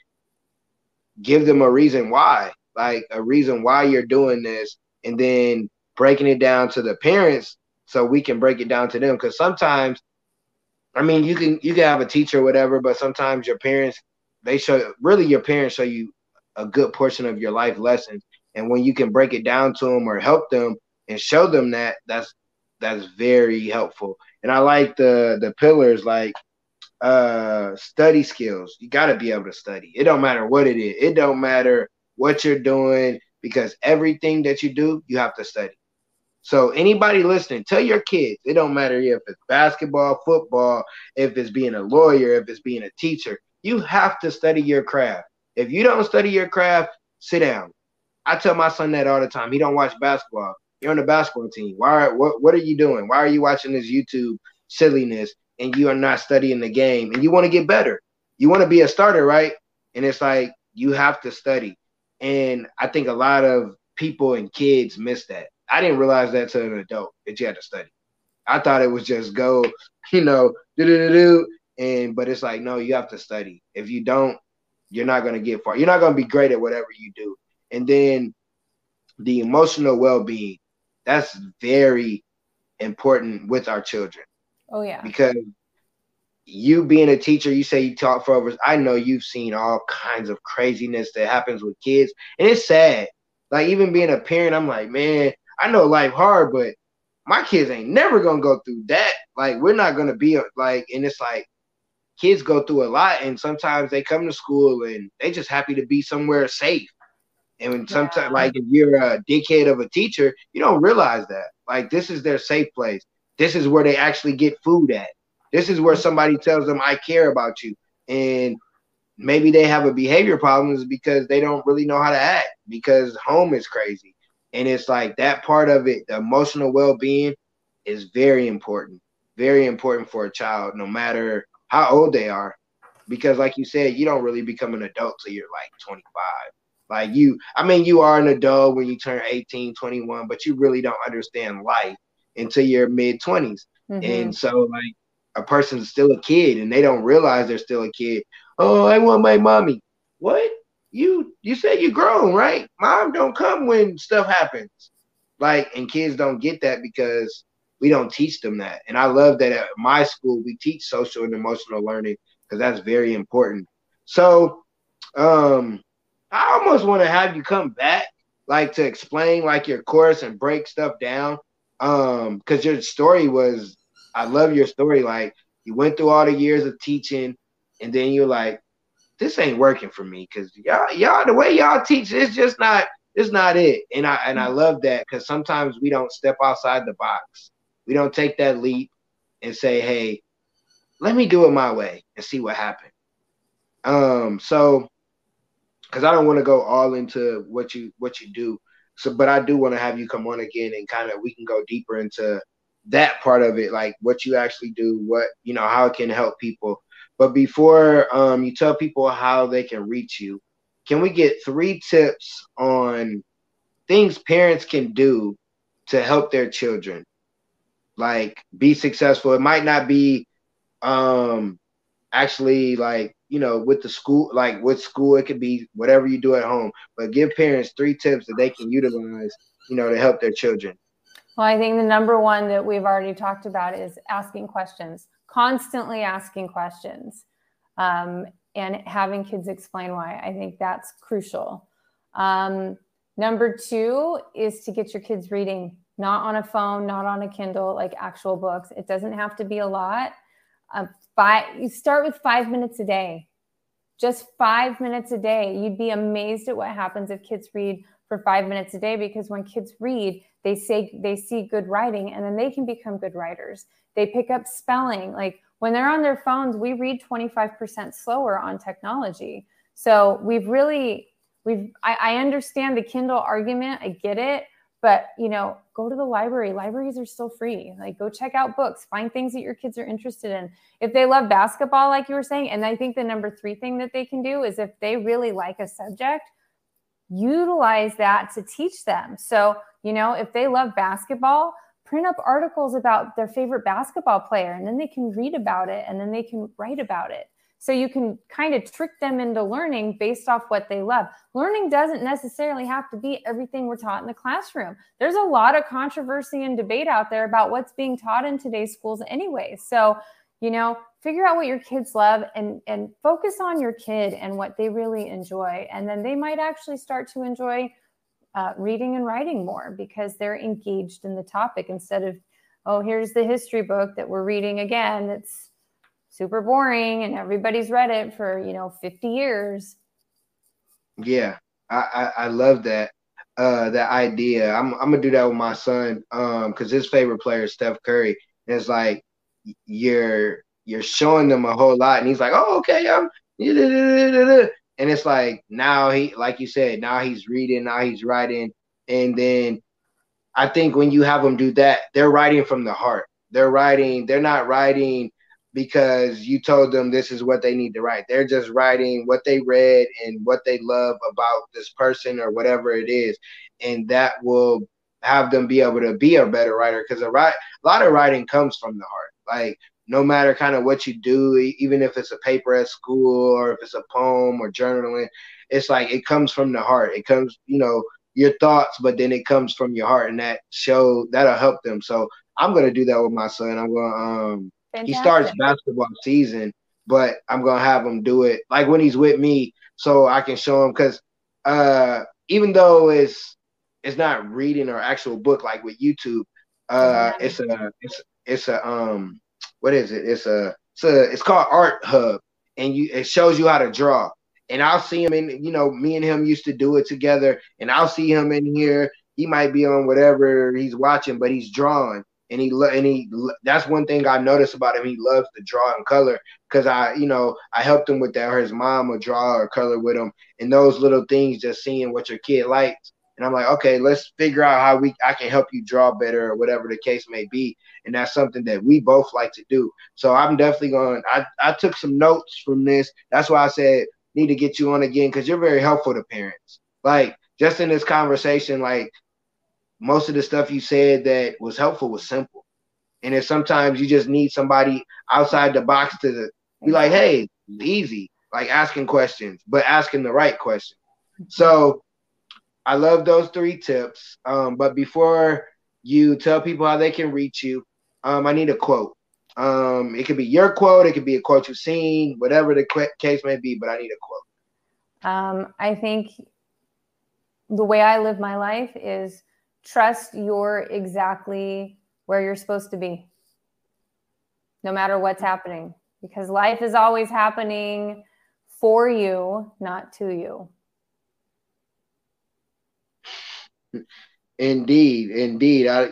give them a reason why, like a reason why you're doing this, and then breaking it down to the parents so we can break it down to them. Because sometimes, I mean, you can you can have a teacher or whatever, but sometimes your parents they show really your parents show you a good portion of your life lessons, and when you can break it down to them or help them and show them that, that's that's very helpful. And I like the the pillars like uh study skills. You got to be able to study. It don't matter what it is. It don't matter what you're doing because everything that you do, you have to study. So anybody listening, tell your kids, it don't matter if it's basketball, football, if it's being a lawyer, if it's being a teacher, you have to study your craft. If you don't study your craft, sit down. I tell my son that all the time. He don't watch basketball. You're on the basketball team. Why what what are you doing? Why are you watching this YouTube silliness and you are not studying the game and you want to get better. You want to be a starter, right? And it's like you have to study. And I think a lot of people and kids miss that. I didn't realize that to an adult that you had to study. I thought it was just go, you know, do do do do. And but it's like, no, you have to study. If you don't, you're not gonna get far. You're not gonna be great at whatever you do. And then the emotional well-being, that's very important with our children. Oh yeah. Because you being a teacher, you say you taught for over. I know you've seen all kinds of craziness that happens with kids, and it's sad. Like even being a parent, I'm like, man, I know life hard, but my kids ain't never gonna go through that. Like we're not gonna be like, and it's like kids go through a lot, and sometimes they come to school and they just happy to be somewhere safe. And sometimes, yeah. like if you're a dickhead of a teacher, you don't realize that. Like this is their safe place. This is where they actually get food at. This is where somebody tells them, I care about you. And maybe they have a behavior problems because they don't really know how to act because home is crazy. And it's like that part of it, the emotional well being is very important, very important for a child, no matter how old they are. Because, like you said, you don't really become an adult till you're like 25. Like you, I mean, you are an adult when you turn 18, 21, but you really don't understand life into your mid 20s. Mm-hmm. And so, like, a person's still a kid and they don't realize they're still a kid. Oh, I want my mommy. What? You you said you're grown, right? Mom don't come when stuff happens. Like, and kids don't get that because we don't teach them that. And I love that at my school we teach social and emotional learning because that's very important. So, um, I almost want to have you come back, like to explain like your course and break stuff down um because your story was i love your story like you went through all the years of teaching and then you're like this ain't working for me because y'all y'all the way y'all teach it's just not it's not it. And I and I love that because sometimes we don't step outside the box. We don't take that leap and say, hey, let me do it my way and see what happens. Um, so because I don't want to go all into what you what you do. So, but I do want to have you come on again and kind of we can go deeper into that part of it, like what you actually do, what you know, how it can help people. But before um, you tell people how they can reach you, can we get three tips on things parents can do to help their children, like be successful? It might not be um, actually like you know with the school, like with school, it could be whatever you do at home. But give parents three tips that they can utilize, you know, to help their children. Well, I think the number one that we've already talked about is asking questions, constantly asking questions, um, and having kids explain why. I think that's crucial. Um, number two is to get your kids reading, not on a phone, not on a Kindle, like actual books. It doesn't have to be a lot. Five, you start with five minutes a day, just five minutes a day. You'd be amazed at what happens if kids read for five minutes a day because when kids read, they say they see good writing and then they can become good writers. They pick up spelling. Like when they're on their phones, we read 25% slower on technology. So we've really we've I, I understand the Kindle argument. I get it, but you know, go to the library. Libraries are still free. Like go check out books, find things that your kids are interested in. If they love basketball, like you were saying, and I think the number three thing that they can do is if they really like a subject, utilize that to teach them. So, you know, if they love basketball, print up articles about their favorite basketball player and then they can read about it and then they can write about it. So you can kind of trick them into learning based off what they love. Learning doesn't necessarily have to be everything we're taught in the classroom. There's a lot of controversy and debate out there about what's being taught in today's schools anyway. So, you know, figure out what your kids love and and focus on your kid and what they really enjoy and then they might actually start to enjoy uh, reading and writing more because they're engaged in the topic instead of oh here's the history book that we're reading again it's super boring and everybody's read it for you know 50 years yeah i i, I love that uh that idea i'm, I'm gonna do that with my son um because his favorite player is steph curry and it's like you're you're showing them a whole lot, and he's like, "Oh, okay, I'm." And it's like now he, like you said, now he's reading, now he's writing, and then I think when you have them do that, they're writing from the heart. They're writing. They're not writing because you told them this is what they need to write. They're just writing what they read and what they love about this person or whatever it is, and that will have them be able to be a better writer because a, write, a lot of writing comes from the heart. Like no matter kind of what you do, even if it's a paper at school or if it's a poem or journaling, it's like it comes from the heart. It comes, you know, your thoughts, but then it comes from your heart, and that show that'll help them. So I'm gonna do that with my son. I'm gonna um Fantastic. he starts basketball season, but I'm gonna have him do it like when he's with me, so I can show him because uh even though it's it's not reading or actual book like with YouTube, uh it's a it's it's a um what is it? It's a it's a it's called Art Hub, and you it shows you how to draw. And I'll see him in, you know, me and him used to do it together, and I'll see him in here. He might be on whatever he's watching, but he's drawing, and he and he. That's one thing I noticed about him. He loves to draw and color because I, you know, I helped him with that. Or his mom would draw or color with him, and those little things, just seeing what your kid likes and I'm like, okay, let's figure out how we I can help you draw better or whatever the case may be. And that's something that we both like to do. So I'm definitely going. I I took some notes from this. That's why I said need to get you on again because you're very helpful to parents. Like just in this conversation, like most of the stuff you said that was helpful was simple. And if sometimes you just need somebody outside the box to be like, hey, easy, like asking questions, but asking the right question. So I love those three tips. Um, but before you tell people how they can reach you, um, I need a quote. Um, it could be your quote, it could be a quote you've seen, whatever the case may be, but I need a quote. Um, I think the way I live my life is trust you're exactly where you're supposed to be, no matter what's happening, because life is always happening for you, not to you. Indeed, indeed. I,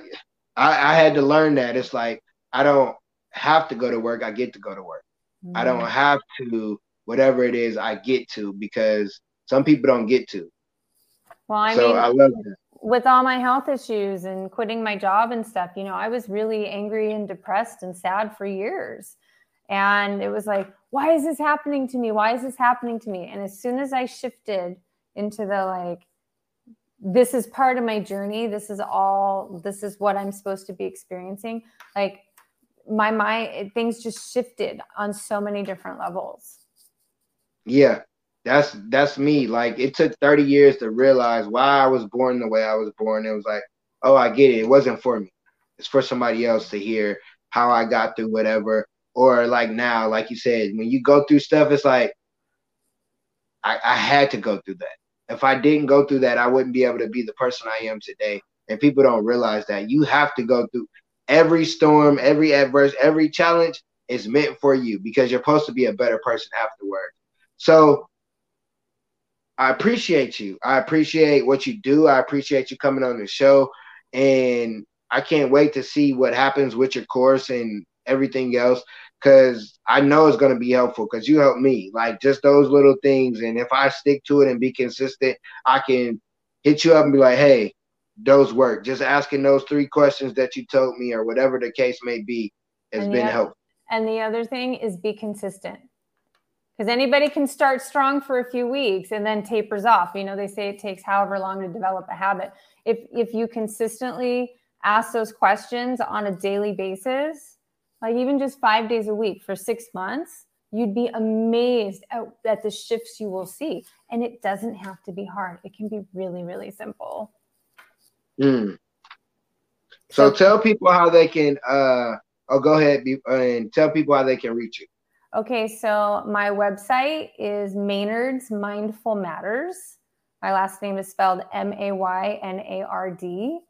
I, I had to learn that. It's like I don't have to go to work. I get to go to work. Mm-hmm. I don't have to whatever it is I get to because some people don't get to. Well, I so mean, I love that. With all my health issues and quitting my job and stuff, you know, I was really angry and depressed and sad for years. And it was like, why is this happening to me? Why is this happening to me? And as soon as I shifted into the like, this is part of my journey, this is all, this is what I'm supposed to be experiencing, like my mind, things just shifted on so many different levels. Yeah, that's that's me. Like it took 30 years to realize why I was born the way I was born. It was like, oh, I get it. It wasn't for me. It's for somebody else to hear how I got through whatever. Or like now, like you said, when you go through stuff, it's like I, I had to go through that. If I didn't go through that, I wouldn't be able to be the person I am today. And people don't realize that you have to go through every storm, every adverse, every challenge is meant for you because you're supposed to be a better person afterwards. So I appreciate you. I appreciate what you do. I appreciate you coming on the show. And I can't wait to see what happens with your course and everything else because I know it's going to be helpful because you helped me. Like just those little things. And if I stick to it and be consistent, I can hit you up and be like, hey, those work. Just asking those three questions that you told me or whatever the case may be has and been other, helpful. And the other thing is be consistent because anybody can start strong for a few weeks and then tapers off. You know they say it takes however long to develop a habit. If if you consistently ask those questions on a daily basis like even just five days a week for six months you'd be amazed at, at the shifts you will see. And it doesn't have to be hard. It can be really really simple. Mm. so, so tell people how they can uh oh go ahead and tell people how they can reach you Okay, so my website is Maynard's Mindful Matters. My last name is spelled M A Y N A R D,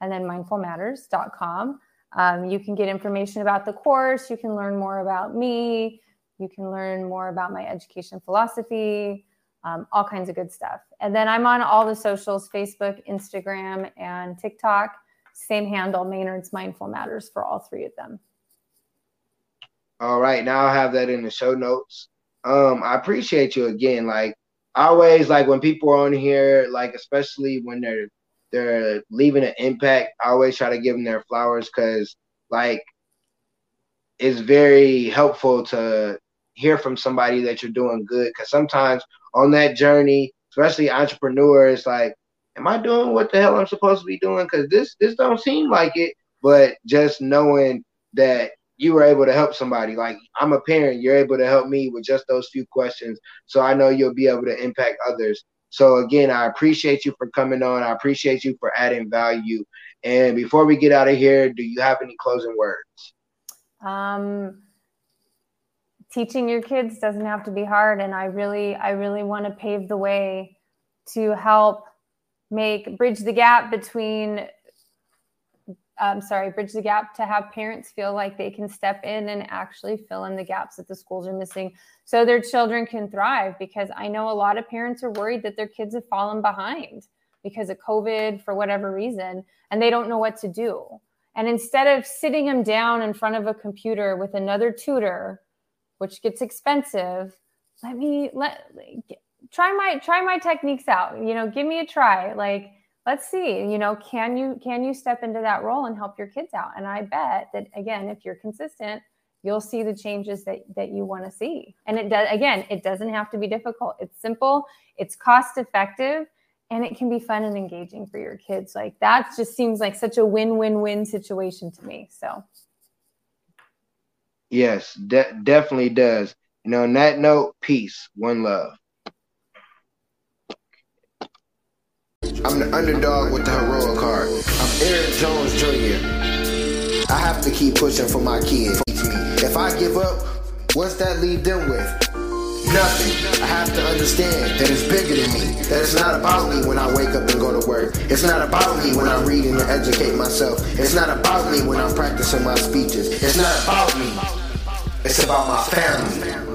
and then mindfulmatters.com. Um, you can get information about the course. You can learn more about me. You can learn more about my education philosophy, um, all kinds of good stuff. And then I'm on all the socials Facebook, Instagram, and TikTok. Same handle, Maynard's Mindful Matters for all three of them. All right, now I'll have that in the show notes. Um, I appreciate you again. Like always, like when people are on here, like especially when they're they're leaving an impact, I always try to give them their flowers because like it's very helpful to hear from somebody that you're doing good. Because sometimes on that journey, especially entrepreneurs, like, am I doing what the hell I'm supposed to be doing? Because this this don't seem like it. But just knowing that you were able to help somebody. Like I'm a parent, you're able to help me with just those few questions. So I know you'll be able to impact others. So again, I appreciate you for coming on. I appreciate you for adding value. And before we get out of here, do you have any closing words? Um teaching your kids doesn't have to be hard and I really I really want to pave the way to help make bridge the gap between um, sorry, bridge the gap to have parents feel like they can step in and actually fill in the gaps that the schools are missing so their children can thrive. Because I know a lot of parents are worried that their kids have fallen behind because of COVID for whatever reason, and they don't know what to do. And instead of sitting them down in front of a computer with another tutor, which gets expensive, let me let try my try my techniques out. You know, give me a try. Like let's see you know can you can you step into that role and help your kids out? And i bet that again if you're consistent you'll see the changes that that you want to see. And it does again it doesn't have to be difficult. It's simple it's cost effective and it can be fun and engaging for your kids. Like that just seems like such a win-win-win situation to me so. Yes de- definitely does. You know on that note peace one love I'm the underdog with the heroic heart. I'm Eric Jones Jr. I have to keep pushing for my kids. If I give up, what's that leave them with? Nothing. I have to understand that it's bigger than me. That it's not about me when I wake up and go to work. It's not about me when I read and educate myself. It's not about me when I'm practicing my speeches. It's not about me. It's about my family.